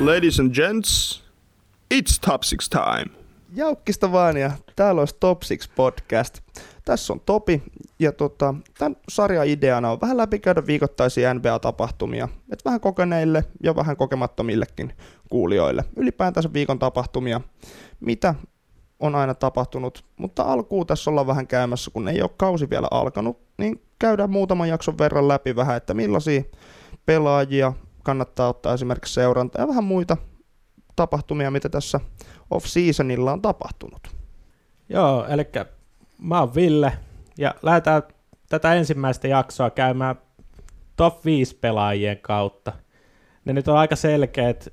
Ladies and gents, it's Top 6 time. Jaukkista vaan ja täällä olisi Top 6 podcast. Tässä on Topi ja tota, tämän sarjan ideana on vähän läpikäydä viikoittaisia NBA-tapahtumia, että vähän kokeneille ja vähän kokemattomillekin kuulijoille. Ylipäätänsä viikon tapahtumia, mitä on aina tapahtunut, mutta alkuun tässä ollaan vähän käymässä, kun ei ole kausi vielä alkanut, niin käydään muutaman jakson verran läpi vähän, että millaisia pelaajia kannattaa ottaa esimerkiksi seuranta ja vähän muita tapahtumia, mitä tässä off-seasonilla on tapahtunut. Joo, eli mä oon Ville, ja lähdetään tätä ensimmäistä jaksoa käymään top 5 pelaajien kautta. Ne nyt on aika selkeät,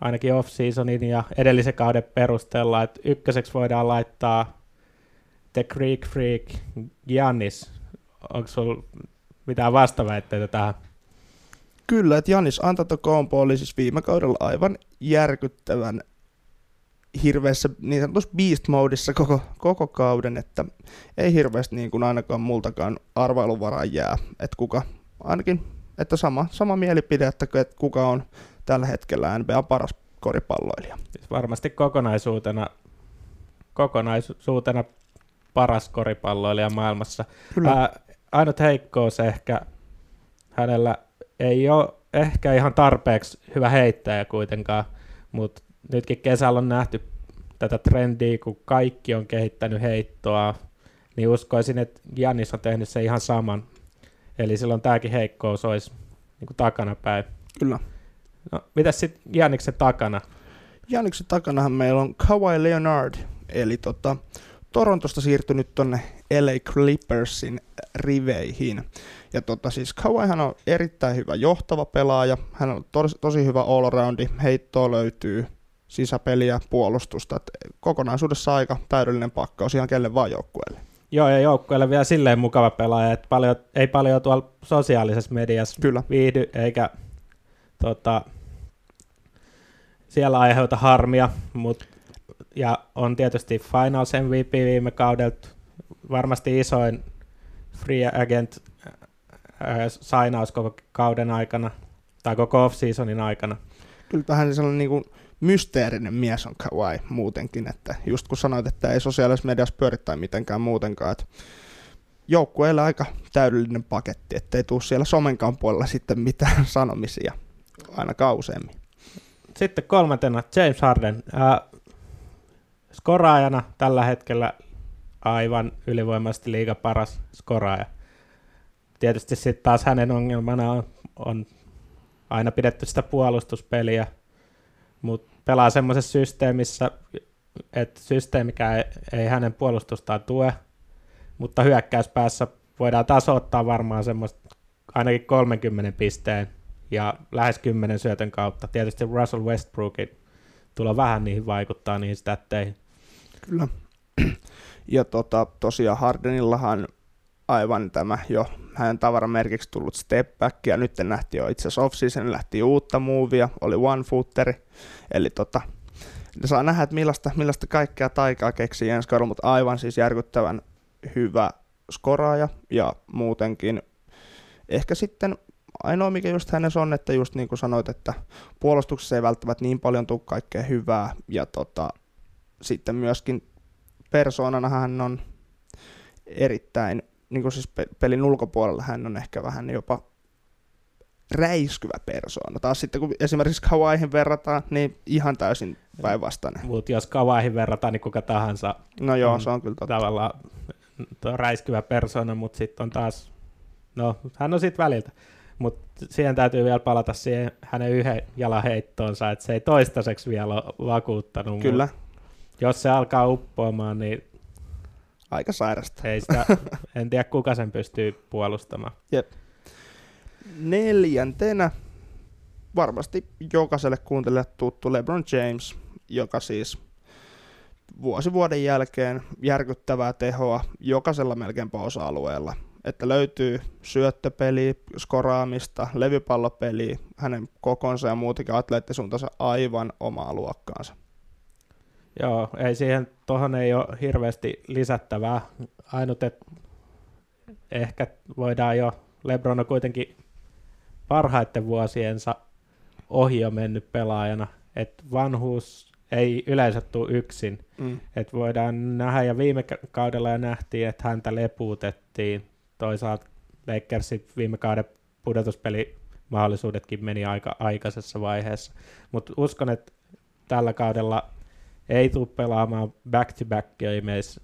ainakin off-seasonin ja edellisen kauden perusteella, että ykköseksi voidaan laittaa The Greek Freak Giannis. Onko sulla mitään vastaväitteitä tähän? Kyllä, että Janis Antetokounmpo oli siis viime kaudella aivan järkyttävän hirveässä niin sanotussa beast modissa koko, koko kauden, että ei hirveästi niin kuin ainakaan multakaan arvailuvaraa jää, että kuka, ainakin, että sama, sama mielipide, että, että kuka on tällä hetkellä NBA paras koripalloilija. Siis varmasti kokonaisuutena, kokonaisuutena paras koripalloilija maailmassa. Kyllä. Ää, ainut heikkous ehkä hänellä ei ole ehkä ihan tarpeeksi hyvä heittäjä kuitenkaan, mutta nytkin kesällä on nähty tätä trendiä, kun kaikki on kehittänyt heittoa, niin uskoisin, että Janis on tehnyt se ihan saman. Eli silloin tämäkin heikkous olisi niin kuin takanapäin. Kyllä. No, mitäs sitten Janiksen takana? Janiksen takanahan meillä on Kawhi Leonard, eli tota, Torontosta siirtynyt tonne LA Clippersin riveihin. Ja tota, siis Kawhihan on erittäin hyvä johtava pelaaja, hän on tos, tosi hyvä all-roundi, heittoa löytyy, sisäpeliä, puolustusta, Et kokonaisuudessa aika täydellinen pakkaus ihan kelle vaan joukkueelle. Joo, ja joukkueelle vielä silleen mukava pelaaja, että paljon, ei paljon tuolla sosiaalisessa mediassa Kyllä. viihdy, eikä tota, siellä aiheuta harmia, mut, ja on tietysti Finals MVP viime kaudelta, varmasti isoin free agent äh, sainaus koko kauden aikana, tai koko off-seasonin aikana. Kyllä vähän sellainen niin kuin mysteerinen mies on Kawhi muutenkin, että just kun sanoit, että ei sosiaalisessa mediassa pyöri tai mitenkään muutenkaan, että joukkueelle aika täydellinen paketti, ettei tule siellä somenkaan puolella sitten mitään sanomisia ainakaan useammin. Sitten kolmantena James Harden. Äh, skoraajana tällä hetkellä aivan ylivoimaisesti liiga paras skoraaja. Tietysti sitten taas hänen ongelmana on, on aina pidetty sitä puolustuspeliä, mutta pelaa semmoisessa systeemissä, että systeemikään ei, ei hänen puolustustaan tue, mutta hyökkäyspäässä voidaan taas ottaa varmaan semmoista ainakin 30 pisteen ja lähes 10 syötön kautta. Tietysti Russell Westbrookin tulla vähän niihin vaikuttaa niihin statteihin. Kyllä. Ja tota, tosiaan Hardenillahan aivan tämä jo hänen tavaramerkiksi tullut step back, ja nyt nähtiin jo itse asiassa off lähti uutta muuvia, oli one footeri, eli tota, saa nähdä, että millaista, millaista kaikkea taikaa keksii ensi kaudella, mutta aivan siis järkyttävän hyvä skoraaja, ja muutenkin ehkä sitten ainoa mikä just hänessä on, että just niin kuin sanoit, että puolustuksessa ei välttämättä niin paljon tule kaikkea hyvää, ja tota, sitten myöskin persoonana hän on erittäin, niin kuin siis pelin ulkopuolella hän on ehkä vähän jopa räiskyvä persoona. Taas sitten kun esimerkiksi Kawaihin verrataan, niin ihan täysin päinvastainen. Mutta jos Kawaihin verrataan, niin kuka tahansa No joo, se on kyllä totta. tavallaan räiskyvä persona, mutta sitten on taas, no hän on sitten väliltä. Mutta siihen täytyy vielä palata siihen hänen yhden jalan heittoonsa, että se ei toistaiseksi vielä ole vakuuttanut. Kyllä, Mut jos se alkaa uppoamaan, niin aika sairasta. ei sitä, en tiedä kuka sen pystyy puolustamaan. Jep. Neljäntenä varmasti jokaiselle kuuntelijalle tuttu LeBron James, joka siis vuosi vuoden jälkeen järkyttävää tehoa jokaisella melkeinpä osa-alueella. Että löytyy syöttöpeli, skoraamista, levypallopeli, hänen kokonsa ja muutenkin atleettisuuntansa aivan omaa luokkaansa. Joo, ei siihen, tuohon ei ole hirveästi lisättävää. Ainut, että ehkä voidaan jo, Lebron on kuitenkin parhaiten vuosiensa ohi jo mennyt pelaajana, että vanhuus ei yleensä tule yksin. Mm. Et voidaan nähdä, ja viime kaudella jo nähtiin, että häntä lepuutettiin. Toisaalta Lakersin viime kauden pudotuspelimahdollisuudetkin meni aika aikaisessa vaiheessa. Mutta uskon, että tällä kaudella ei tule pelaamaan back-to-back gameissa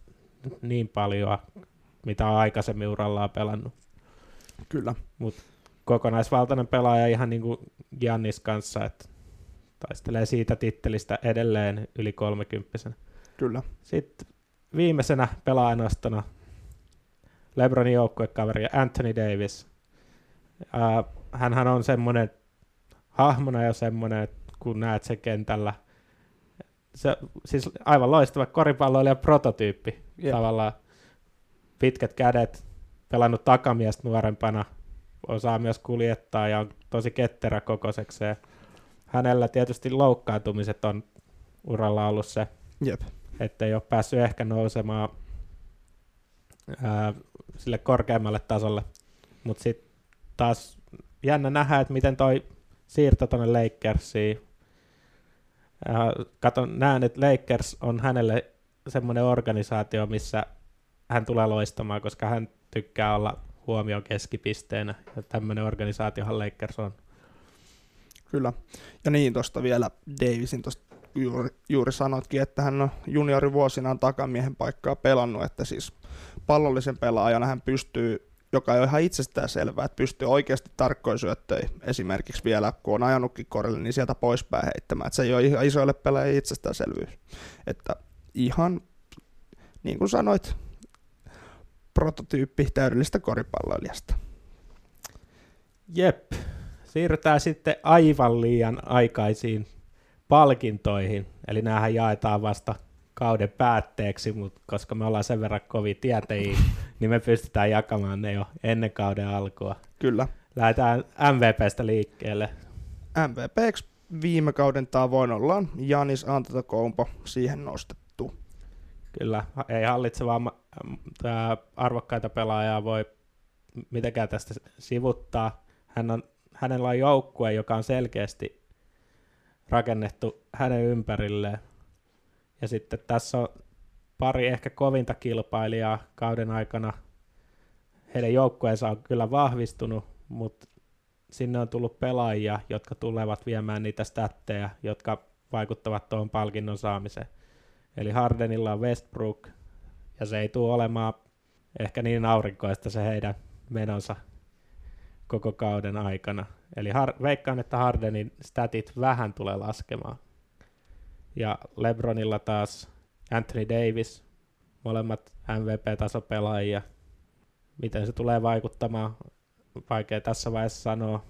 niin paljon, mitä on aikaisemmin urallaan pelannut. Kyllä. Kokonaisvaltainen pelaaja ihan niin kuin Giannis kanssa, että taistelee siitä tittelistä edelleen yli 30 Kyllä. Sitten viimeisenä pelaajanostona LeBronin joukkuekaveri Anthony Davis. Ää, hänhän on semmoinen hahmona ja semmoinen, että kun näet sen kentällä, se, siis aivan loistava koripalloilija prototyyppi. Jep. Tavallaan pitkät kädet, pelannut takamiestä nuorempana, osaa myös kuljettaa ja on tosi ketterä kokoisekseen. Hänellä tietysti loukkaantumiset on uralla ollut se, Jep. että ei ole päässyt ehkä nousemaan ää, sille korkeammalle tasolle. Mutta sitten taas jännä nähdä, että miten toi siirto tuonne Lakersiin. Ää, katon, näen, että Lakers on hänelle semmoinen organisaatio, missä hän tulee loistamaan, koska hän tykkää olla huomion keskipisteenä. Ja tämmöinen organisaatiohan Lakers on. Kyllä. Ja niin tuosta vielä Davisin tuosta juuri, juuri sanotkin, että hän on juniorivuosinaan takamiehen paikkaa pelannut, että siis pallollisen pelaajana hän pystyy, joka on ihan itsestään selvää, että pystyy oikeasti tarkkoin syöttöihin, esimerkiksi vielä kun on ajanutkin korille, niin sieltä poispäin heittämään, että se ei ole ihan isoille pelaajille itsestäänselvyys. Että ihan, niin kuin sanoit, prototyyppi täydellistä koripalloilijasta. Jep. Siirrytään sitten aivan liian aikaisiin palkintoihin. Eli näähän jaetaan vasta kauden päätteeksi, mutta koska me ollaan sen verran kovin tietäjiä, niin me pystytään jakamaan ne jo ennen kauden alkua. Kyllä. Lähdetään MVPstä liikkeelle. MVPksi viime kauden tavoin ollaan Janis Antetokounmpo siihen nostettu. Kyllä, ei hallitsevaa tää arvokkaita pelaajaa voi mitenkään tästä sivuttaa. Hän on, hänellä on joukkue, joka on selkeästi rakennettu hänen ympärilleen. Ja sitten tässä on pari ehkä kovinta kilpailijaa kauden aikana. Heidän joukkueensa on kyllä vahvistunut, mutta sinne on tullut pelaajia, jotka tulevat viemään niitä statteja, jotka vaikuttavat tuohon palkinnon saamiseen. Eli Hardenilla on Westbrook, ja se ei tule olemaan ehkä niin aurinkoista se heidän menonsa koko kauden aikana. Eli har- veikkaan, että Hardenin statit vähän tulee laskemaan. Ja LeBronilla taas Anthony Davis, molemmat MVP-tasopelaajia. Miten se tulee vaikuttamaan, vaikea tässä vaiheessa sanoa.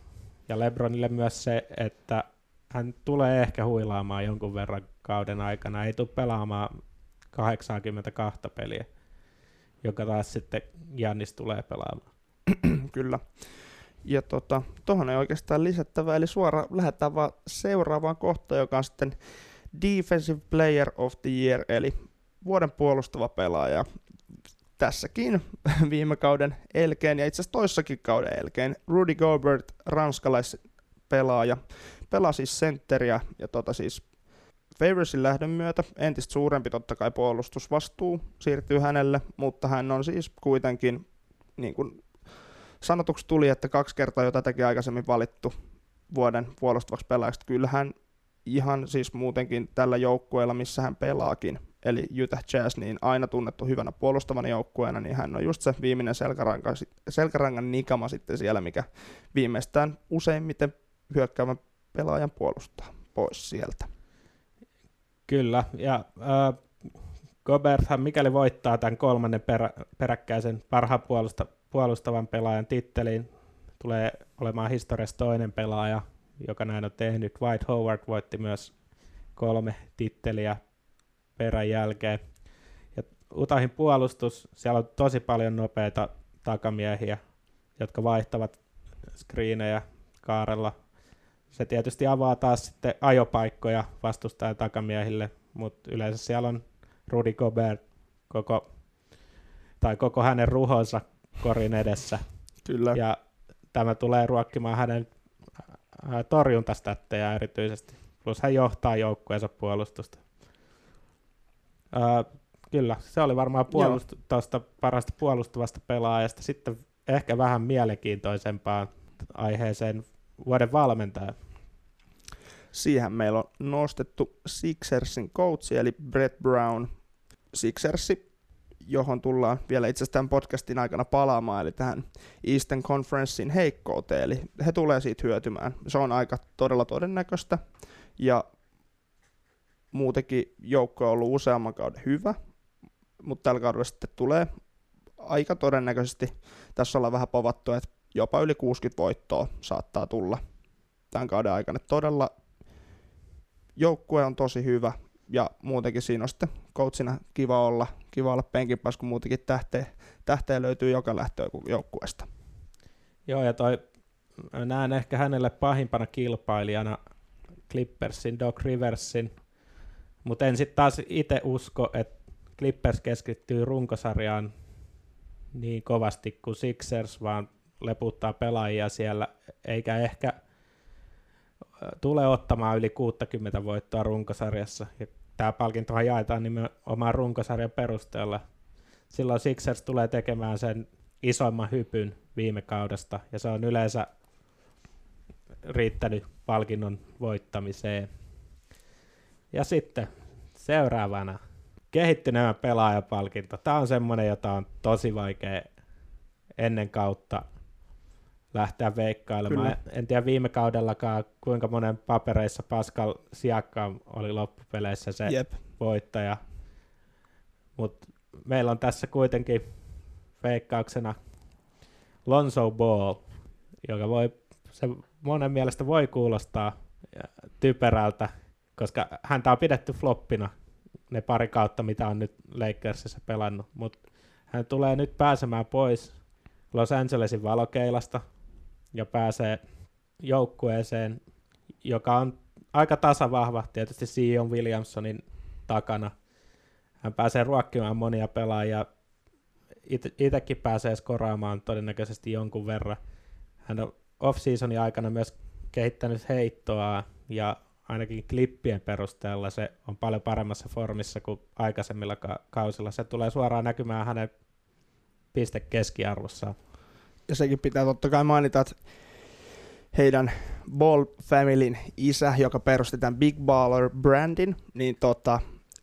Ja LeBronille myös se, että hän tulee ehkä huilaamaan jonkun verran kauden aikana. Ei tule pelaamaan 82 peliä, joka taas sitten Jannis tulee pelaamaan. Kyllä. Ja tota, tuohon ei oikeastaan lisättävää, eli suora lähdetään vaan seuraavaan kohtaan, joka on sitten Defensive Player of the Year, eli vuoden puolustava pelaaja. Tässäkin viime kauden elkeen ja itse asiassa toissakin kauden elkeen Rudy Gobert, ranskalaispelaaja, pelasi siis sentteriä ja tota siis Favorsin lähdön myötä entistä suurempi totta kai puolustusvastuu siirtyy hänelle, mutta hän on siis kuitenkin niin kuin sanotuksi tuli, että kaksi kertaa jo tätäkin aikaisemmin valittu vuoden puolustavaksi pelaajaksi. Kyllähän ihan siis muutenkin tällä joukkueella, missä hän pelaakin, eli Utah Jazz, niin aina tunnettu hyvänä puolustavana joukkueena, niin hän on just se viimeinen selkärangan, selkärangan nikama sitten siellä, mikä viimeistään useimmiten hyökkäävän pelaajan puolustaa pois sieltä. Kyllä, ja äh, Goberthan mikäli voittaa tämän kolmannen perä, peräkkäisen parhaan puolusta, puolustavan pelaajan tittelin, tulee olemaan historiassa toinen pelaaja, joka näin on tehnyt. White Howard voitti myös kolme titteliä perän jälkeen. Ja Utahin puolustus, siellä on tosi paljon nopeita takamiehiä, jotka vaihtavat screenejä kaarella. Se tietysti avaa taas sitten ajopaikkoja vastustajan takamiehille, mutta yleensä siellä on Rudy Gobert koko, tai koko hänen ruhonsa korin edessä. Kyllä. Ja tämä tulee ruokkimaan hänen torjuntastatteja erityisesti Plus hän johtaa joukkueensa puolustusta. Öö, kyllä, se oli varmaan puolust- tuosta parasta puolustavasta pelaajasta. Sitten ehkä vähän mielenkiintoisempaan aiheeseen vuoden valmentaja. Siihen meillä on nostettu Sixersin coachi, eli Brett Brown. Sixersi, johon tullaan vielä itse asiassa tämän podcastin aikana palaamaan, eli tähän Eastern Conferencein heikkouteen, eli he tulee siitä hyötymään. Se on aika todella todennäköistä, ja muutenkin joukko on ollut useamman kauden hyvä, mutta tällä kaudella sitten tulee aika todennäköisesti, tässä ollaan vähän povattu, että jopa yli 60 voittoa saattaa tulla tämän kauden aikana. Todella joukkue on tosi hyvä ja muutenkin siinä on sitten coachina kiva olla, kiva olla penkin päässä, kun muutenkin tähteä, tähteä löytyy joka lähtöä joukkueesta. Joo, ja toi, näen ehkä hänelle pahimpana kilpailijana Clippersin, Doc Riversin, mutta en sitten taas itse usko, että Clippers keskittyy runkosarjaan niin kovasti kuin Sixers, vaan leputtaa pelaajia siellä, eikä ehkä tule ottamaan yli 60 voittoa runkosarjassa. Ja tämä palkintohan jaetaan nimenomaan runkosarjan perusteella. Silloin Sixers tulee tekemään sen isoimman hypyn viime kaudesta, ja se on yleensä riittänyt palkinnon voittamiseen. Ja sitten seuraavana kehittyneemmän pelaajapalkinto. Tämä on semmoinen, jota on tosi vaikea ennen kautta lähteä veikkailemaan. Kyllä. En tiedä viime kaudellakaan, kuinka monen papereissa Pascal Siakka oli loppupeleissä se Jep. voittaja. Mutta meillä on tässä kuitenkin veikkauksena Lonzo Ball, joka voi, se monen mielestä voi kuulostaa typerältä, koska häntä on pidetty floppina ne pari kautta, mitä on nyt Lakersissa pelannut, mutta hän tulee nyt pääsemään pois Los Angelesin valokeilasta ja pääsee joukkueeseen, joka on aika tasavahva, tietysti Sion Williamsonin takana. Hän pääsee ruokkimaan monia pelaajia, itsekin pääsee skoraamaan todennäköisesti jonkun verran. Hän on off-seasonin aikana myös kehittänyt heittoa ja ainakin klippien perusteella se on paljon paremmassa formissa kuin aikaisemmilla ka- kausilla. Se tulee suoraan näkymään hänen piste keskiarvossaan. Ja sekin pitää totta kai mainita, että heidän Ball Familyn isä, joka perusti tämän Big Baller brandin, niin tota,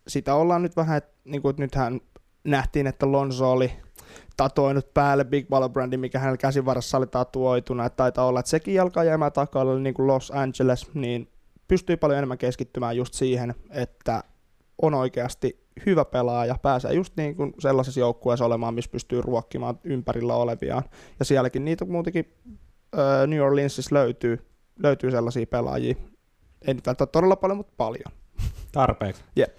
sitä ollaan nyt vähän, että niin kuin nythän nähtiin, että Lonzo oli tatoinut päälle Big Baller brandin, mikä hänellä käsivarassa oli tatuoituna, että taitaa olla, että sekin alkaa jäämään takaa, niin kuin Los Angeles, niin pystyy paljon enemmän keskittymään just siihen, että on oikeasti hyvä pelaaja, pääsee just niin kuin sellaisessa joukkueessa olemaan, missä pystyy ruokkimaan ympärillä oleviaan. Ja sielläkin niitä muutenkin äh, New Orleansissa löytyy, löytyy sellaisia pelaajia. Ei nyt välttämättä todella paljon, mutta paljon. Tarpeeksi. Jep.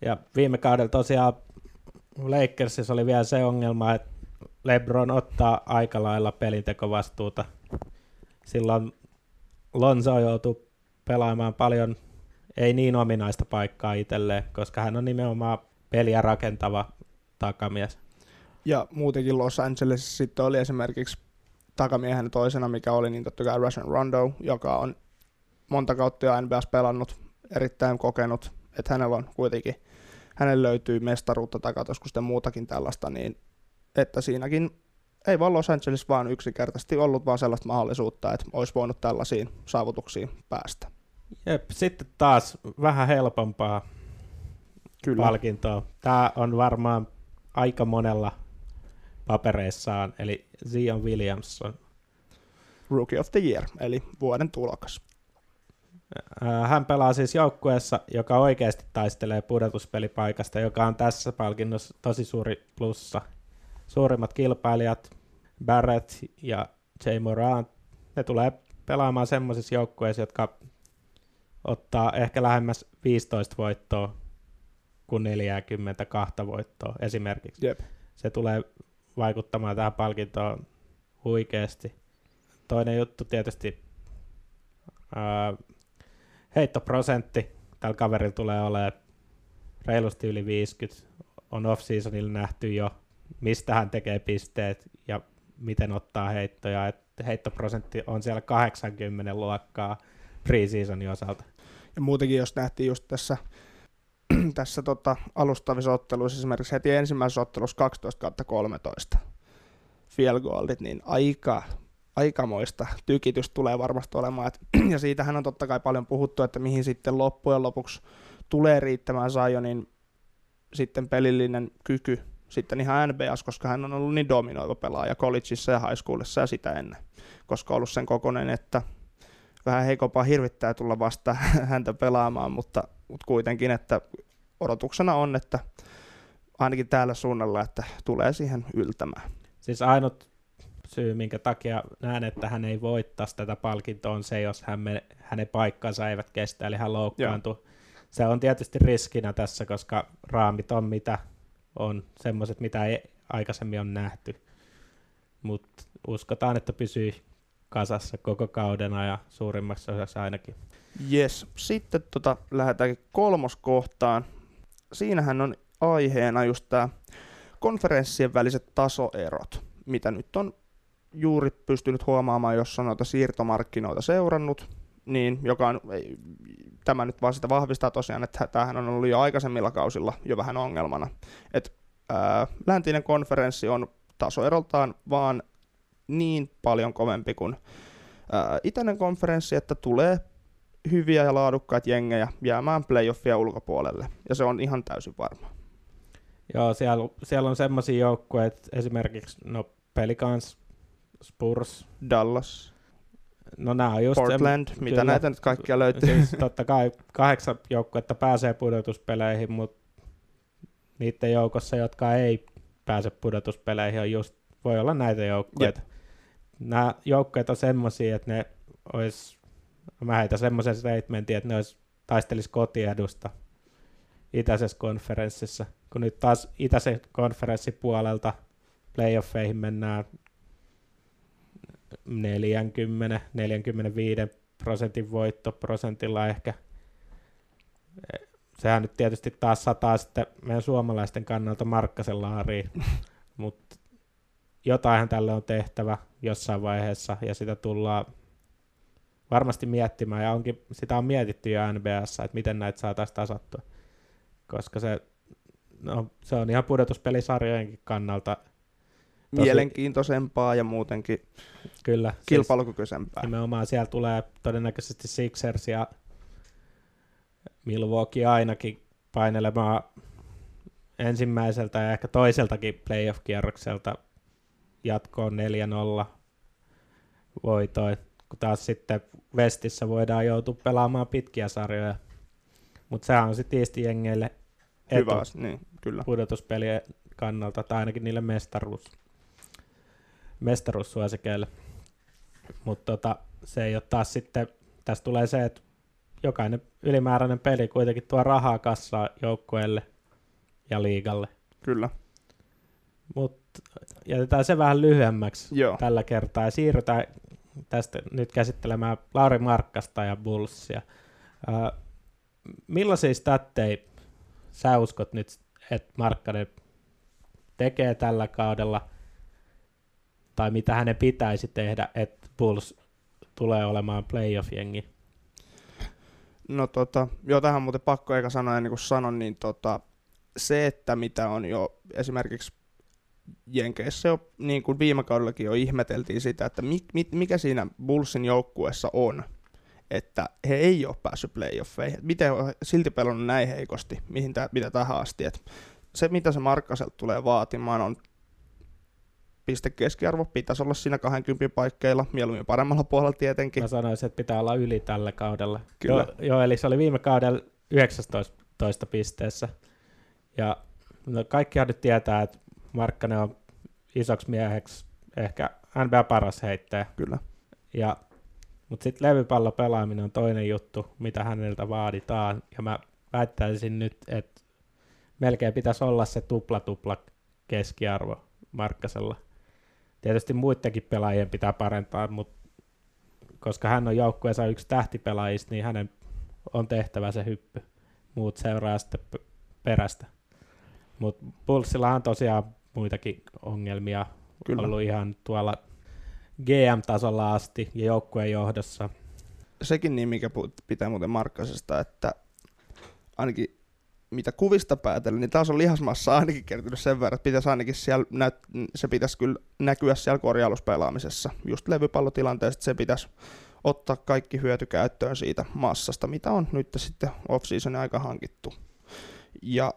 Ja viime kaudella tosiaan Lakersissa oli vielä se ongelma, että LeBron ottaa aika lailla pelintekovastuuta. Silloin Lonzo joutuu pelaamaan paljon ei niin ominaista paikkaa itselleen, koska hän on nimenomaan peliä rakentava takamies. Ja muutenkin Los Angelesissa sitten oli esimerkiksi takamiehen toisena, mikä oli niin totta kai Russian Rondo, joka on monta kautta jo NBS pelannut, erittäin kokenut, että hänellä on kuitenkin, hänellä löytyy mestaruutta takatoskusta ja muutakin tällaista, niin että siinäkin ei vaan Los Angeles vaan yksinkertaisesti ollut vaan sellaista mahdollisuutta, että olisi voinut tällaisiin saavutuksiin päästä. Jep, sitten taas vähän helpompaa Kyllä. palkintoa. Tämä on varmaan aika monella papereissaan, eli Zion Williamson. Rookie of the Year, eli vuoden tulokas. Hän pelaa siis joukkueessa, joka oikeasti taistelee pudotuspelipaikasta, joka on tässä palkinnossa tosi suuri plussa. Suurimmat kilpailijat, Barrett ja Jay Morant, ne tulee pelaamaan semmoisissa joukkueissa, jotka ottaa ehkä lähemmäs 15 voittoa kuin 42 voittoa esimerkiksi. Jep. Se tulee vaikuttamaan tähän palkintoon huikeasti. Toinen juttu tietysti ää, heittoprosentti tällä kaverilla tulee olemaan reilusti yli 50. On off-seasonilla nähty jo, mistä hän tekee pisteet ja miten ottaa heittoja. Et heittoprosentti on siellä 80 luokkaa preseasonin osalta. Ja muutenkin, jos nähtiin just tässä, tässä tota, alustavissa otteluissa, esimerkiksi heti ensimmäisessä ottelussa 12 13 field goalit, niin aika, aikamoista tykitystä tulee varmasti olemaan. Et, ja siitähän on totta kai paljon puhuttu, että mihin sitten loppujen lopuksi tulee riittämään Zionin sitten pelillinen kyky sitten ihan NBAs, koska hän on ollut niin dominoiva pelaaja collegeissa ja high schoolissa ja sitä ennen, koska on ollut sen kokonen, että vähän heikompaa hirvittää tulla vasta häntä pelaamaan, mutta, mutta kuitenkin, että odotuksena on, että ainakin täällä suunnalla, että tulee siihen yltämään. Siis ainut syy, minkä takia näen, että hän ei voittaa tätä palkintoa, on se, jos hän me, hänen paikkansa eivät kestä, eli hän loukkaantuu. Se on tietysti riskinä tässä, koska raamit on mitä on, semmoiset, mitä ei aikaisemmin on nähty. Mutta uskotaan, että pysyy kasassa koko kaudena ja suurimmaksi osaksi ainakin. Yes. Sitten tota, lähdetäänkin kolmoskohtaan. Siinähän on aiheena just tämä konferenssien väliset tasoerot, mitä nyt on juuri pystynyt huomaamaan, jos on noita siirtomarkkinoita seurannut, niin joka on, ei, tämä nyt vaan sitä vahvistaa tosiaan, että tämähän on ollut jo aikaisemmilla kausilla jo vähän ongelmana. Et, ää, läntinen konferenssi on tasoeroltaan vaan niin paljon kovempi kuin ää, itäinen konferenssi, että tulee hyviä ja laadukkaita jengejä jäämään playoffia ulkopuolelle, ja se on ihan täysin varma. Joo, siellä, siellä on semmoisia joukkueita, esimerkiksi no Pelicans, Spurs, Dallas, no nämä on just Portland, se, mitä kyllä, näitä nyt kaikkia löytyy. Siis totta kai kahdeksan joukkuetta pääsee pudotuspeleihin, mutta niiden joukossa, jotka ei pääse pudotuspeleihin, on just, voi olla näitä joukkueita. Nämä joukkueet on semmoisia, että ne olisi, mä heitän semmoisen statementin, että ne olisi taistelis kotiedusta itäisessä konferenssissa, kun nyt taas itäisen konferenssipuolelta playoffeihin mennään 40, 45 prosentin voittoprosentilla ehkä. Sehän nyt tietysti taas sataa sitten meidän suomalaisten kannalta Markkasen laariin, mutta jotainhan tälle on tehtävä jossain vaiheessa ja sitä tullaan varmasti miettimään ja onkin, sitä on mietitty jo NBS, että miten näitä saataisiin tasattua, koska se, no, se on ihan pudotuspelisarjojenkin kannalta – tosi... mielenkiintoisempaa ja muutenkin Kyllä, siis kilpailukykyisempää. Siis nimenomaan siellä tulee todennäköisesti Sixers ja Milwaukee ainakin painelemaan ensimmäiseltä ja ehkä toiseltakin playoff-kierrokselta jatkoon 4-0 voitoin, kun taas sitten Vestissä voidaan joutua pelaamaan pitkiä sarjoja. Mutta sehän on sitten Eastin jengeille etu Hyvä, niin, kyllä. pudotuspelien kannalta, tai ainakin niille mestaruus mestaruussuosikeille. Mutta tota, se ei ole taas sitten, tässä tulee se, että jokainen ylimääräinen peli kuitenkin tuo rahaa kassaa joukkueelle ja liigalle. Kyllä. Mutta jätetään se vähän lyhyemmäksi Joo. tällä kertaa ja siirrytään tästä nyt käsittelemään Lauri Markkasta ja Bullsia. Millaisia statteja sä uskot nyt, että Markkanen tekee tällä kaudella tai mitä hänen pitäisi tehdä, että Bulls tulee olemaan playoff-jengi? No tota, jo tähän muuten pakko eikä sanoa, niin kuin sanon, niin tota, se, että mitä on jo esimerkiksi Jenkeissä jo, niin kuin viime kaudellakin jo ihmeteltiin sitä, että mi, mi, mikä siinä Bullsin joukkueessa on, että he ei ole päässyt playoffeihin. Miten on silti pelannut näin heikosti, mihin tää, mitä tähän asti. Et se, mitä se Markkaselta tulee vaatimaan, on piste keskiarvo pitäisi olla siinä 20 paikkeilla, mieluummin paremmalla puolella tietenkin. Mä sanoisin, että pitää olla yli tällä kaudella. Kyllä. Jo, jo eli se oli viime kaudella 19 pisteessä. Ja no kaikkihan nyt tietää, että Markkanen on isoksi mieheksi ehkä NBA paras heittäjä. Kyllä. Ja, mutta sitten levypallo pelaaminen on toinen juttu, mitä häneltä vaaditaan. Ja mä väittäisin nyt, että melkein pitäisi olla se tupla-tupla keskiarvo Markkasella – Tietysti muidenkin pelaajien pitää parantaa, mutta koska hän on joukkueensa yksi tähtipelaajista, niin hänen on tehtävä se hyppy. Muut seuraa sitten perästä. Mutta Pulssilla on tosiaan muitakin ongelmia Kyllä. ollut ihan tuolla GM-tasolla asti ja joukkueen johdossa. sekin niin, mikä pitää muuten Markkasesta, että ainakin mitä kuvista päätellä, niin taas on lihasmassa ainakin kertynyt sen verran, että pitäisi ainakin siellä näyt, se pitäisi kyllä näkyä siellä korjauspelaamisessa. Just levypallotilanteesta se pitäisi ottaa kaikki hyöty käyttöön siitä massasta, mitä on nyt sitten off-seasonin aika hankittu. Ja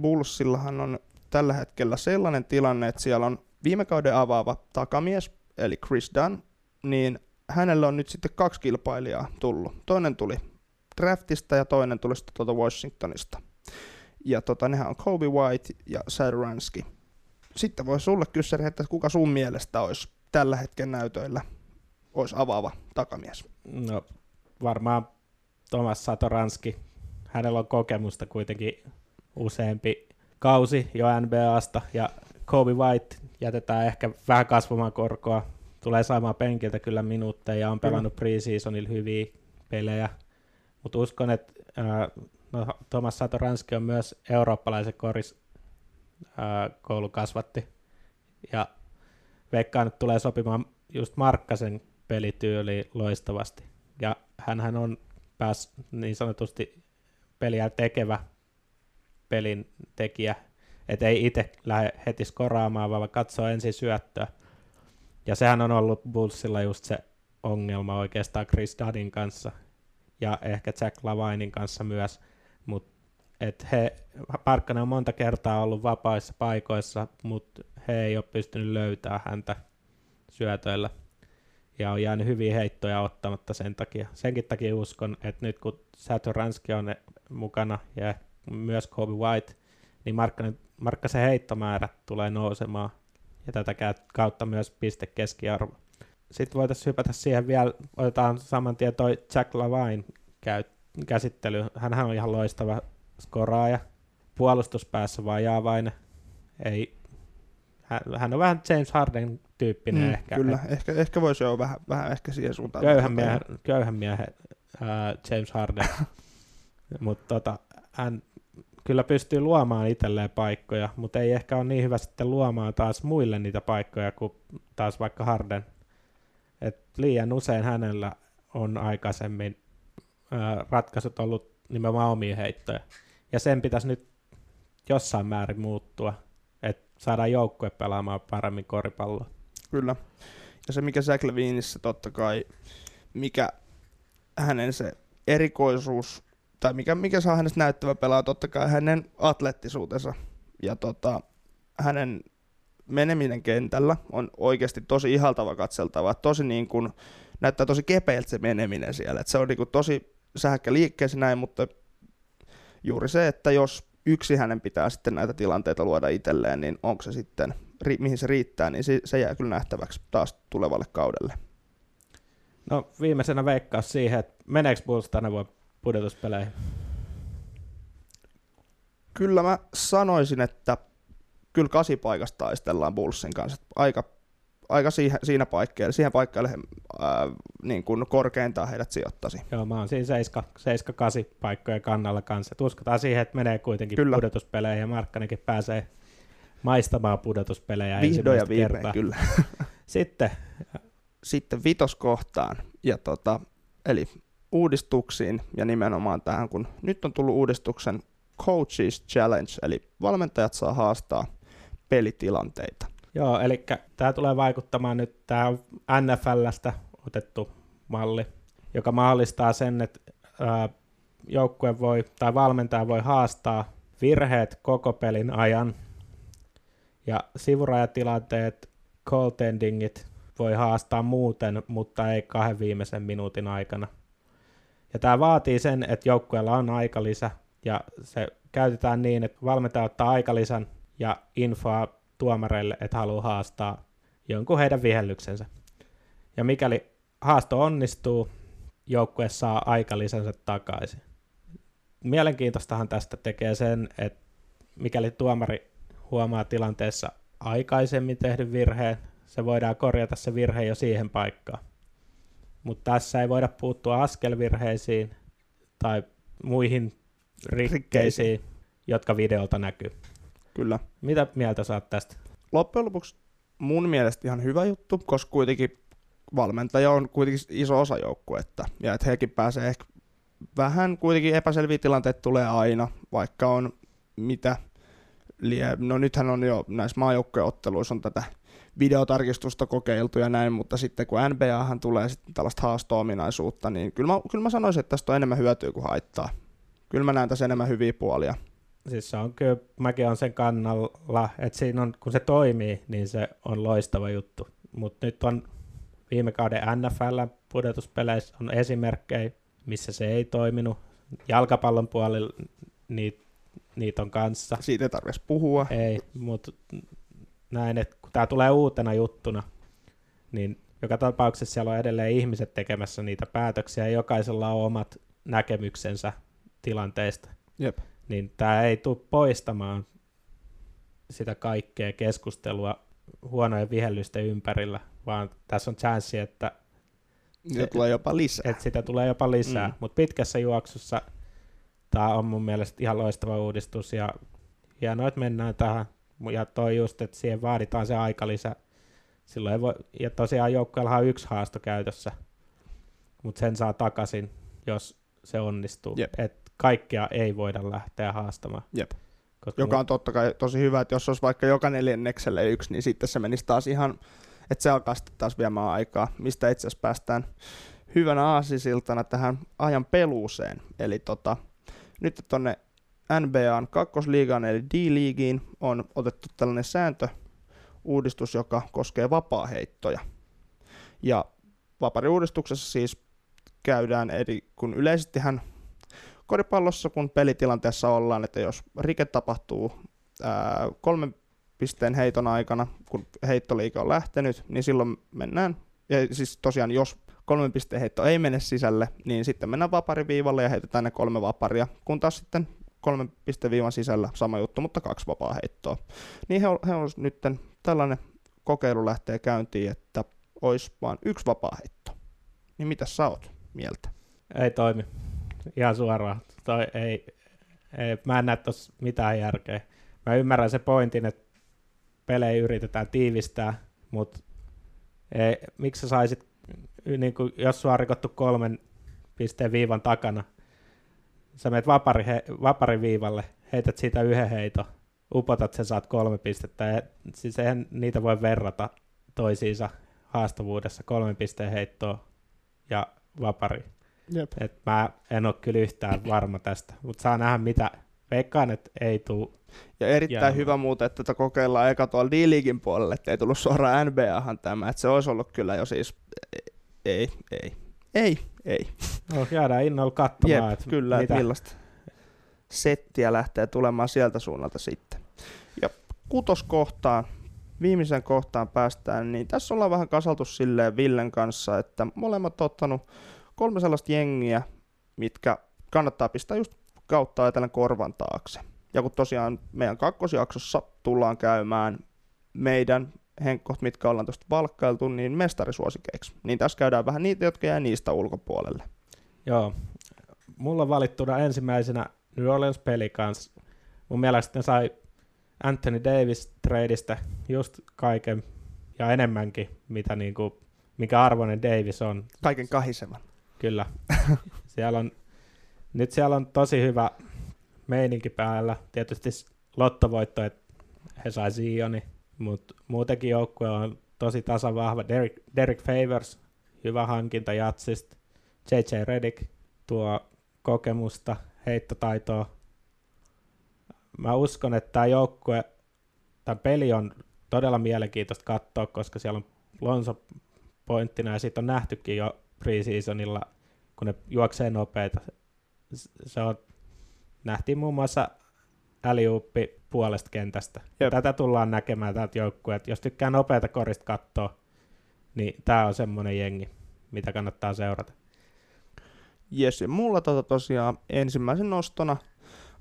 Bullsillahan on tällä hetkellä sellainen tilanne, että siellä on viime kauden avaava takamies, eli Chris Dunn, niin hänellä on nyt sitten kaksi kilpailijaa tullut. Toinen tuli draftista ja toinen tuli sitten tuolta Washingtonista. Ja tota, nehän on Kobe White ja Saduransky. Sitten voi sulle kysyä, että kuka sun mielestä olisi tällä hetken näytöillä olisi avaava takamies? No varmaan Thomas Satoranski. Hänellä on kokemusta kuitenkin useampi kausi jo NBAsta ja Kobe White jätetään ehkä vähän kasvamaan korkoa. Tulee saamaan penkiltä kyllä minuutteja ja on pelannut preseasonilla hyviä pelejä. Mutta uskon, että äh, no, Thomas Satoranski on myös eurooppalaisen koris äh, koulukasvatti. Ja veikkaan, että tulee sopimaan just Markkasen pelityyli loistavasti. Ja hän on pääs niin sanotusti peliä tekevä pelin tekijä, että ei itse lähde heti skoraamaan, vaan katsoo ensin syöttöä. Ja sehän on ollut Bullsilla just se ongelma oikeastaan Chris Duddin kanssa ja ehkä Jack Lavinin kanssa myös, mutta et he, Parkkanen on monta kertaa ollut vapaissa paikoissa, mutta he ei ole pystynyt löytämään häntä syötöillä ja on jäänyt hyviä heittoja ottamatta sen takia. Senkin takia uskon, että nyt kun Satoranski on mukana ja myös Kobe White, niin Markkanen, Markkasen heittomäärät tulee nousemaan ja tätä kautta myös piste keskiarvo. Sitten voitaisiin hypätä siihen vielä, otetaan saman tien toi Jack Lavine käy, käsittely. Hänhän on ihan loistava skoraaja. Puolustuspäässä vajaavainen. Ei, hän, hän on vähän James Harden tyyppinen mm, ehkä. Kyllä, ehkä, ehkä voisi olla vähän, vähän ehkä siihen suuntaan. Köyhän miehen, köyhän miehen uh, James Harden. Mutta tota, hän kyllä pystyy luomaan itselleen paikkoja, mutta ei ehkä ole niin hyvä sitten luomaan taas muille niitä paikkoja kuin taas vaikka Harden. Et liian usein hänellä on aikaisemmin ää, ratkaisut ollut nimenomaan omia heittoja. Ja sen pitäisi nyt jossain määrin muuttua, että saadaan joukkue pelaamaan paremmin koripalloa. Kyllä. Ja se, mikä Zach Levinissä totta kai, mikä hänen se erikoisuus tai mikä, mikä saa hänestä näyttävä pelaa, totta kai hänen atleettisuutensa ja tota, hänen meneminen kentällä on oikeasti tosi ihaltava katseltava, tosi niin kuin, näyttää tosi kepeältä se meneminen siellä, että se on niin kuin tosi sähäkkä liikkeessä näin, mutta juuri se, että jos yksi hänen pitää sitten näitä tilanteita luoda itselleen, niin onko se sitten, mihin se riittää, niin se, se jää kyllä nähtäväksi taas tulevalle kaudelle. No viimeisenä veikkaus siihen, että meneekö Bulls tänä vuonna pudotuspeleihin? Kyllä mä sanoisin, että kyllä kasipaikasta taistellaan Bullsin kanssa. Aika, aika siihen, siinä paikkeelle, siihen paikkeelle ää, niin kuin korkeintaan heidät sijoittaisi. Joo, mä oon siinä 7-8 paikkojen kannalla kanssa. Uskotaan siihen, että menee kuitenkin kyllä. pudotuspeleihin ja Markkanenkin pääsee maistamaan pudotuspelejä Vihdoin ja viimein, kertaa. kyllä. Sitten, Sitten vitoskohtaan. Ja tota, eli uudistuksiin ja nimenomaan tähän, kun nyt on tullut uudistuksen Coaches Challenge, eli valmentajat saa haastaa pelitilanteita. Joo, eli tämä tulee vaikuttamaan nyt, tämä NFLstä otettu malli, joka mahdollistaa sen, että joukkue voi, tai valmentaja voi haastaa virheet koko pelin ajan, ja sivurajatilanteet, goaltendingit voi haastaa muuten, mutta ei kahden viimeisen minuutin aikana. Ja tämä vaatii sen, että joukkueella on aikalisä, ja se käytetään niin, että valmentaja ottaa aikalisän ja infoa tuomareille, että haluaa haastaa jonkun heidän vihellyksensä. Ja mikäli haasto onnistuu, joukkue saa aikalisänsä takaisin. Mielenkiintoistahan tästä tekee sen, että mikäli tuomari huomaa tilanteessa aikaisemmin tehdyn virheen, se voidaan korjata se virhe jo siihen paikkaan. Mutta tässä ei voida puuttua askelvirheisiin tai muihin rikkeisiin, jotka videolta näkyy. Kyllä. Mitä mieltä saat tästä? Loppujen lopuksi mun mielestä ihan hyvä juttu, koska kuitenkin valmentaja on kuitenkin iso osa joukkuetta, ja että hekin pääsee ehkä vähän kuitenkin epäselviä tilanteita tulee aina, vaikka on mitä, lie, no nythän on jo näissä maajoukkojen on tätä videotarkistusta kokeiltu ja näin, mutta sitten kun NBAhan tulee sitten tällaista haasto-ominaisuutta, niin kyllä mä, kyllä mä sanoisin, että tästä on enemmän hyötyä kuin haittaa. Kyllä mä näen tässä enemmän hyviä puolia. Siis se on kyllä, mäkin on sen kannalla, että siinä on, kun se toimii, niin se on loistava juttu. Mutta nyt on viime kauden NFL pudotuspeleissä on esimerkkejä, missä se ei toiminut. Jalkapallon puolella niitä niit on kanssa. Siitä ei tarvitsisi puhua. Ei, mutta näin, että kun tämä tulee uutena juttuna, niin joka tapauksessa siellä on edelleen ihmiset tekemässä niitä päätöksiä ja jokaisella on omat näkemyksensä tilanteesta. Jep. Niin tämä ei tule poistamaan sitä kaikkea keskustelua huonojen vihellysten ympärillä, vaan tässä on chanssi, että se, tulee jopa lisää. Että sitä tulee jopa lisää, mm. mutta pitkässä juoksussa tämä on mun mielestä ihan loistava uudistus ja hienoa, että mennään tähän. Ja toi just, että siihen vaaditaan se aikalisä. Silloin ei voi, ja tosiaan joukkueella on yksi haasto käytössä, mutta sen saa takaisin, jos se onnistuu. Jep. Et kaikkea ei voida lähteä haastamaan. Jep. Koska Joka on totta kai tosi hyvä, että jos olisi vaikka joka neljännekselle yksi, niin sitten se menisi taas ihan, että se alkaa sitten taas viemään aikaa, mistä itse asiassa päästään hyvänä aasisiltana tähän ajan peluuseen. Eli tota, nyt tuonne NBAn kakkosliigaan eli D-liigiin on otettu tällainen sääntö, uudistus, joka koskee vapaaheittoja. Ja vapariuudistuksessa siis käydään, eli kun yleisestihän koripallossa, kun pelitilanteessa ollaan, että jos rike tapahtuu ää, kolmen pisteen heiton aikana, kun heittoliike on lähtenyt, niin silloin mennään, ja siis tosiaan jos kolmen pisteen heitto ei mene sisälle, niin sitten mennään vapariviivalle ja heitetään ne kolme vaparia, kun taas sitten kolmen pisteviivan sisällä sama juttu, mutta kaksi vapaa heittoa. Niin he he on nyt tällainen kokeilu lähtee käyntiin, että olisi vain yksi vapaa heitto. Niin mitä sä oot mieltä? Ei toimi. Ihan suoraan. Toi ei, ei, mä en näe tuossa mitään järkeä. Mä ymmärrän se pointin, että pelejä yritetään tiivistää, mutta miksi sä saisit, niin kuin, jos sua on rikottu kolmen pisteen viivan takana, sä menet vapari, he, vapariviivalle, heität siitä yhden heito, upotat sen, saat kolme pistettä, ja siis eihän niitä voi verrata toisiinsa haastavuudessa, kolme pisteen heittoa ja vapari. Jep. Et mä en ole kyllä yhtään varma tästä, mutta saa nähdä mitä. Veikkaan, että ei tule. Ja erittäin jäämään. hyvä muuten, että tätä kokeillaan eka tuolla D-Leaguein puolelle, että ei tullut suoraan NBAhan tämä, että se olisi ollut kyllä jo siis, ei, ei, ei, ei. No, jäädään innolla katsomaan, Jep, että kyllä, mitä... millaista settiä lähtee tulemaan sieltä suunnalta sitten. Ja kutoskohtaan, viimeisen kohtaan päästään, niin tässä ollaan vähän kasaltu silleen Villen kanssa, että molemmat ottanut kolme sellaista jengiä, mitkä kannattaa pistää just kautta ajatellen korvan taakse. Ja kun tosiaan meidän kakkosjaksossa tullaan käymään meidän henkkoht, mitkä ollaan tuosta valkkailtu, niin mestarisuosikeiksi. Niin tässä käydään vähän niitä, jotka jää niistä ulkopuolelle. Joo. Mulla on valittuna ensimmäisenä New Orleans Pelicans. Mun mielestä ne sai Anthony Davis tradeista just kaiken ja enemmänkin, mitä niinku, mikä arvoinen Davis on. Kaiken kahisevan. Kyllä. siellä on, nyt siellä on tosi hyvä meininki päällä. Tietysti lottovoitto, että he sai Zioni, mutta muutenkin joukkue on tosi tasavahva. Derek, Derek Favors, hyvä hankinta Jatsista. JJ Redick tuo kokemusta, heittotaitoa. Mä uskon, että tämä joukkue, tämä peli on todella mielenkiintoista katsoa, koska siellä on Lonso pointtina ja siitä on nähtykin jo preseasonilla, kun ne juoksee nopeita. Se on, nähtiin muun muassa äliuppi puolesta kentästä. Jep. Tätä tullaan näkemään tältä joukkueelta. Jos tykkää nopeita korista katsoa, niin tämä on semmoinen jengi, mitä kannattaa seurata. Jes, ja mulla tota tosiaan ensimmäisen nostona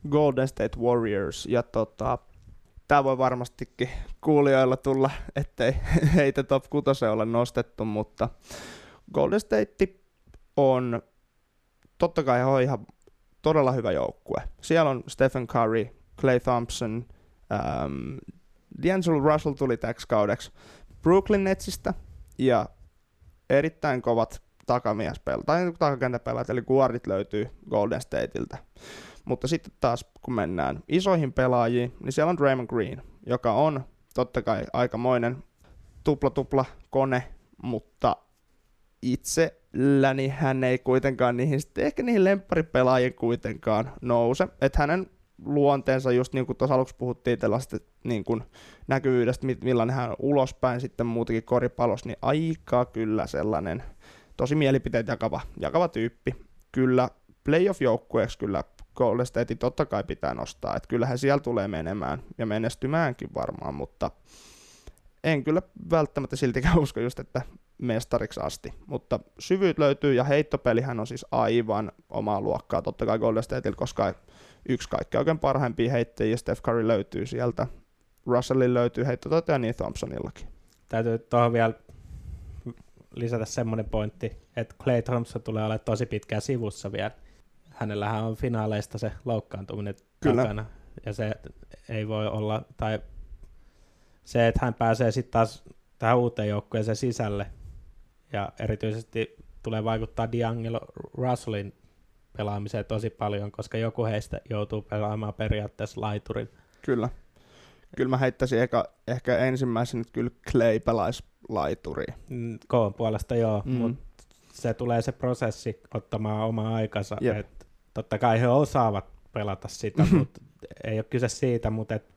Golden State Warriors, ja tota, tämä voi varmastikin kuulijoilla tulla, ettei heitä top 6 ole nostettu, mutta Golden State on, totta kai on ihan todella hyvä joukkue. Siellä on Stephen Curry, Clay Thompson, um, D'Angelo Russell tuli täksi kaudeksi Brooklyn Netsistä, ja erittäin kovat takamiespelaajat, tai takakentäpelaajat, eli guardit löytyy Golden Stateiltä. Mutta sitten taas, kun mennään isoihin pelaajiin, niin siellä on Draymond Green, joka on totta kai aikamoinen tupla-tupla kone, mutta itselläni hän ei kuitenkaan niihin, ehkä niihin lempparipelaajien kuitenkaan nouse. Että hänen luonteensa, just niin kuin tuossa aluksi puhuttiin tällaista niin kuin näkyvyydestä, millainen hän on ulospäin sitten muutenkin koripalos, niin aika kyllä sellainen tosi mielipiteet jakava, jakava tyyppi. Kyllä playoff-joukkueeksi kyllä Golden State totta kai pitää nostaa, että kyllähän siellä tulee menemään ja menestymäänkin varmaan, mutta en kyllä välttämättä siltikään usko just, että mestariksi asti, mutta syvyyt löytyy ja heittopelihän on siis aivan omaa luokkaa totta kai Golden Stateilla, koska yksi kaikkein oikein parhaimpia heittäjiä, Steph Curry löytyy sieltä, Russellin löytyy heittotoita ja niin Thompsonillakin. Täytyy tuohon vielä lisätä semmoinen pointti, että Clay Thompson tulee olemaan tosi pitkään sivussa vielä. Hänellähän on finaaleista se loukkaantuminen Kyllä. takana, ja se ei voi olla, tai se, että hän pääsee sitten taas tähän uuteen joukkueeseen sisälle, ja erityisesti tulee vaikuttaa D'Angelo Russellin pelaamiseen tosi paljon, koska joku heistä joutuu pelaamaan periaatteessa laiturin. Kyllä. Kyllä mä heittäisin ehkä, ehkä ensimmäisen, että kyllä Clay pelaisi laituriin. Mm, Koon puolesta joo, mm. mutta se tulee se prosessi ottamaan omaa aikansa. Yep. Et totta kai he osaavat pelata sitä, mutta ei ole kyse siitä, mutta et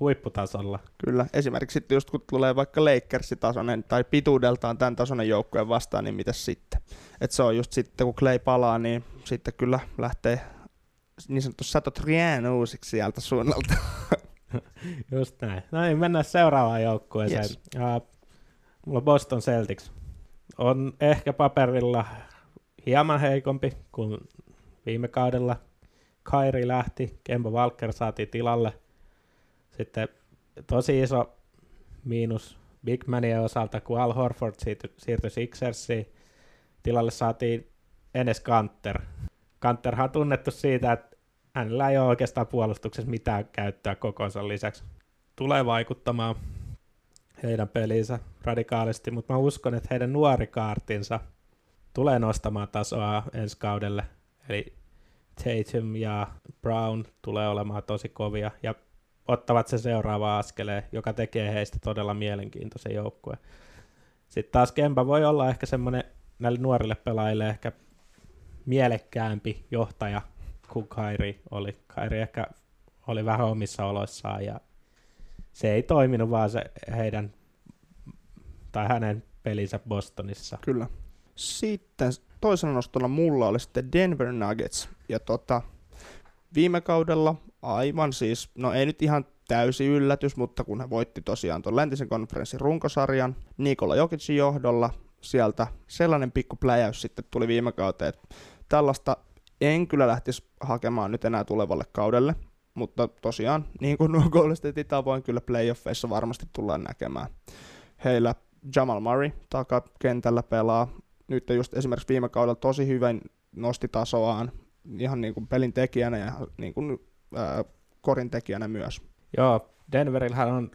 huipputasolla. Kyllä, esimerkiksi sitten just kun tulee vaikka Lakersin tasoinen tai pituudeltaan tämän tasoinen joukkue vastaan, niin mitä sitten? Et se on just sitten, kun Clay palaa, niin sitten kyllä lähtee niin sanottu Sato Trien uusiksi sieltä suunnalta. just näin. No niin, mennään seuraavaan joukkueeseen. Yes. Uh, mulla on Boston Celtics. On ehkä paperilla hieman heikompi kuin viime kaudella. Kairi lähti, Kemba Walker saatiin tilalle. Sitten tosi iso miinus Big Manien osalta, kun Al Horford siirtyi Sixersiin. Tilalle saatiin Enes Kanter. Kanterhan on tunnettu siitä, että hänellä ei ole oikeastaan puolustuksessa mitään käyttöä kokonsa lisäksi. Tulee vaikuttamaan heidän peliinsä radikaalisti, mutta mä uskon, että heidän nuori kaartinsa tulee nostamaan tasoa ensi kaudelle. Eli Tatum ja Brown tulee olemaan tosi kovia ja ottavat se seuraava askeleen, joka tekee heistä todella mielenkiintoisen joukkueen. Sitten taas Kemba voi olla ehkä semmoinen näille nuorille pelaajille ehkä mielekkäämpi johtaja kuin Kairi oli. Kairi ehkä oli vähän omissa oloissaan ja se ei toiminut vaan se heidän tai hänen pelinsä Bostonissa. Kyllä. Sitten toisena nostona mulla oli sitten Denver Nuggets. Ja tota, viime kaudella aivan siis, no ei nyt ihan täysi yllätys, mutta kun he voitti tosiaan tuon läntisen konferenssin runkosarjan Nikola Jokicin johdolla, sieltä sellainen pikku pläjäys sitten tuli viime kauteen, että tällaista en kyllä lähtisi hakemaan nyt enää tulevalle kaudelle, mutta tosiaan, niin kuin nuo Golden tavoin, kyllä playoffeissa varmasti tullaan näkemään. Heillä Jamal Murray takakentällä pelaa. Nyt just esimerkiksi viime kaudella tosi hyvin nosti tasoaan ihan niin kuin pelin tekijänä ja niin kuin, ää, korin tekijänä myös. Joo, Denverillähän on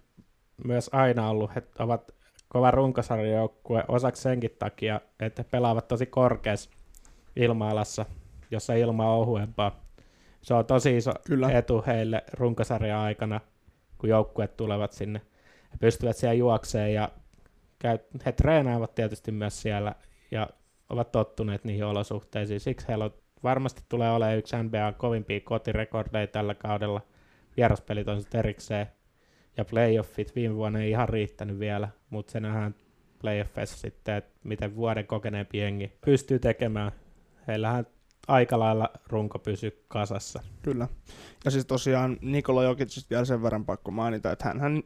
myös aina ollut, että ovat kova runkosarjajoukkue osaksi senkin takia, että he pelaavat tosi korkeassa ilma-alassa, jossa ilma on ohuempaa. Se on tosi iso Kyllä. etu heille runkosarjan aikana, kun joukkueet tulevat sinne. He pystyvät siellä juokseen ja käy, he treenaavat tietysti myös siellä ja ovat tottuneet niihin olosuhteisiin. Siksi heillä on, varmasti tulee olemaan yksi NBA kovimpia kotirekordeja tällä kaudella. Vieraspelit on sitten erikseen ja playoffit viime vuonna ei ihan riittänyt vielä, mutta se nähdään playoffeissa sitten, että miten vuoden kokeneempi jengi pystyy tekemään. Heillähän aika lailla runko pysyy kasassa. Kyllä. Ja siis tosiaan Nikola Jokicista vielä sen verran pakko mainita, että hän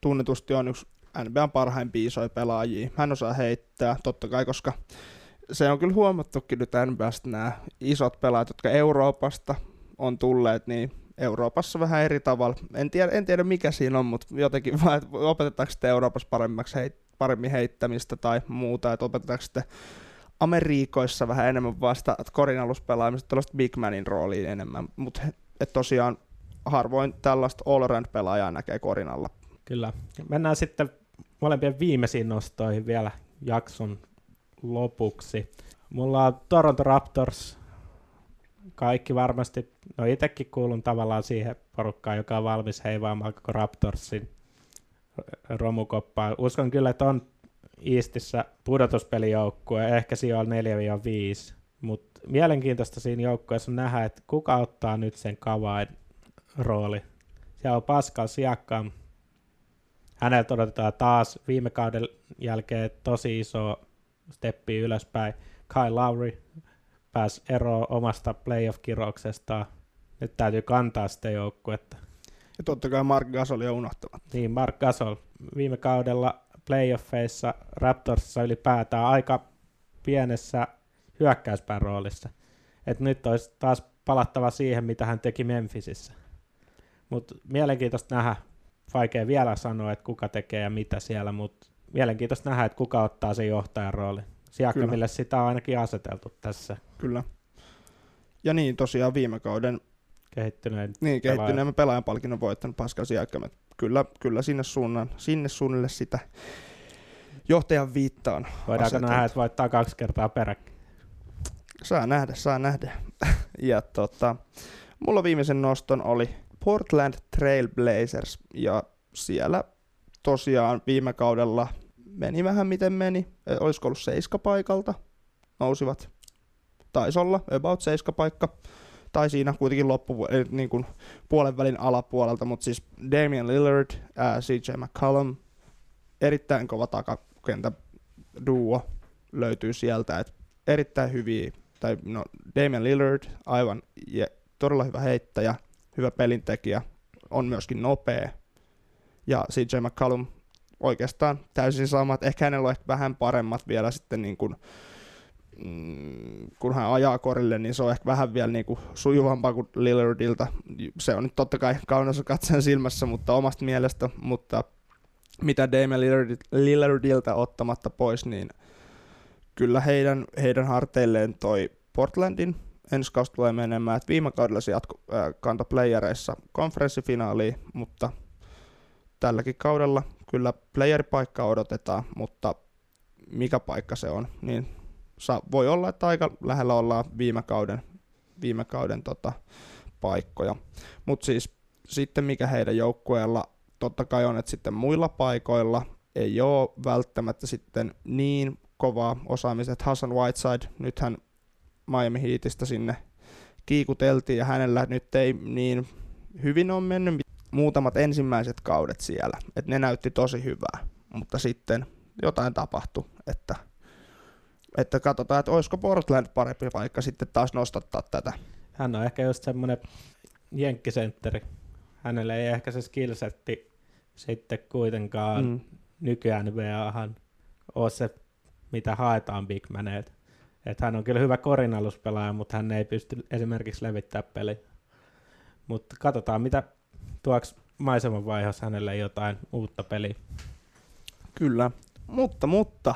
tunnetusti on yksi NBAn parhaimpia isoja pelaajia. Hän osaa heittää, totta kai, koska se on kyllä huomattukin nyt NBAsta nämä isot pelaajat, jotka Euroopasta on tulleet, niin Euroopassa vähän eri tavalla. En tiedä, en tiedä mikä siinä on, mutta jotenkin vaan, että opetetaanko sitten Euroopassa paremmaksi heit, paremmin heittämistä tai muuta, että opetetaanko sitten Amerikoissa vähän enemmän vasta korin aluspelaamista, tällaista big manin rooliin enemmän, mutta tosiaan harvoin tällaista all pelaajaa näkee korin alla. Kyllä. Mennään sitten molempien viimeisiin nostoihin vielä jakson lopuksi. Mulla on Toronto Raptors. Kaikki varmasti, no itsekin kuulun tavallaan siihen porukkaan, joka on valmis heivaamaan koko Raptorsin romukoppaan. Uskon kyllä, että on Eastissä pudotuspelijoukkue, ehkä siellä on 4-5, mutta mielenkiintoista siinä joukkueessa on nähdä, että kuka ottaa nyt sen kavain rooli. Siellä on Pascal Siakam. Häneltä odotetaan taas viime kauden jälkeen tosi iso steppi ylöspäin. Kyle Lowry pääsi eroon omasta playoff-kirouksestaan. Nyt täytyy kantaa sitä joukkuetta. Ja totta kai Mark Gasolia unohtavat. Niin, Mark Gasol viime kaudella playoffeissa Raptorsissa ylipäätään aika pienessä hyökkäyspään roolissa. Et nyt olisi taas palattava siihen, mitä hän teki Memphisissä. Mutta mielenkiintoista nähdä, vaikea vielä sanoa, että kuka tekee ja mitä siellä, mutta mielenkiintoista nähdä, että kuka ottaa sen johtajan rooli. Siakkamille sitä on ainakin aseteltu tässä. Kyllä. Ja niin, tosiaan viime kauden kehittyneen niin, kehittyneemmän pelaajan palkinnon voittanut Pascal Siakam. Kyllä, kyllä sinne, suunnan, sinne suunnille sitä johtajan viittaan. Voidaanko nähdä, että voittaa kaksi kertaa peräkkäin? Saa nähdä, saa nähdä. ja tota, mulla viimeisen noston oli Portland Trail Blazers, ja siellä tosiaan viime kaudella meni vähän miten meni. E, olisiko ollut seiskapaikalta? Nousivat. Taisi olla, about seiskapaikka. Tai siinä kuitenkin loppu, niin kuin puolen välin alapuolelta, mutta siis Damian Lillard, ää, CJ McCollum, erittäin kova takakenttä duo löytyy sieltä, että erittäin hyviä, tai no Damian Lillard, aivan ja todella hyvä heittäjä, hyvä pelintekijä, on myöskin nopea, ja CJ McCallum oikeastaan täysin samat, ehkä hänellä on ehkä vähän paremmat vielä sitten niin kuin, kun hän ajaa korille, niin se on ehkä vähän vielä niin kuin sujuvampaa kuin Lillardilta. Se on nyt totta kai kaunossa katsoen silmässä, mutta omasta mielestä, mutta mitä Damian Lillardilta ottamatta pois, niin kyllä heidän, heidän harteilleen toi Portlandin ensi kausi tulee menemään, että viime kaudella se jatko, äh, kanto playereissa konferenssifinaaliin, mutta tälläkin kaudella kyllä playeripaikkaa odotetaan, mutta mikä paikka se on, niin sa- voi olla, että aika lähellä ollaan viime kauden, viime kauden tota, paikkoja. Mutta siis sitten mikä heidän joukkueella totta kai on, että sitten muilla paikoilla ei ole välttämättä sitten niin kovaa osaamista, että Hassan Whiteside, nythän Miami Heatistä sinne kiikuteltiin ja hänellä nyt ei niin hyvin on mennyt muutamat ensimmäiset kaudet siellä, että ne näytti tosi hyvää, mutta sitten jotain tapahtui, että, että katsotaan, että olisiko Portland parempi paikka sitten taas nostattaa tätä. Hän on ehkä just semmoinen jenkkisentteri. Hänellä ei ehkä se skillsetti sitten kuitenkaan mm. nykyään VAhan ole se, mitä haetaan Big Maneilta. Että hän on kyllä hyvä korinaluspelaaja, mutta hän ei pysty esimerkiksi levittämään peli. Mutta katsotaan, mitä tuoks maiseman vaiheessa hänelle jotain uutta peliä. Kyllä, mutta, mutta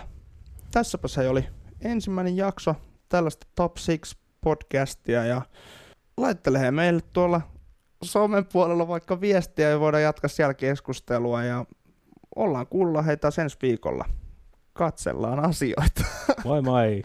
tässäpä se oli ensimmäinen jakso tällaista Top 6 podcastia ja laittele meille tuolla somen puolella vaikka viestiä ja voidaan jatkaa siellä keskustelua ja ollaan kuulla heitä ensi viikolla. Katsellaan asioita. Moi moi!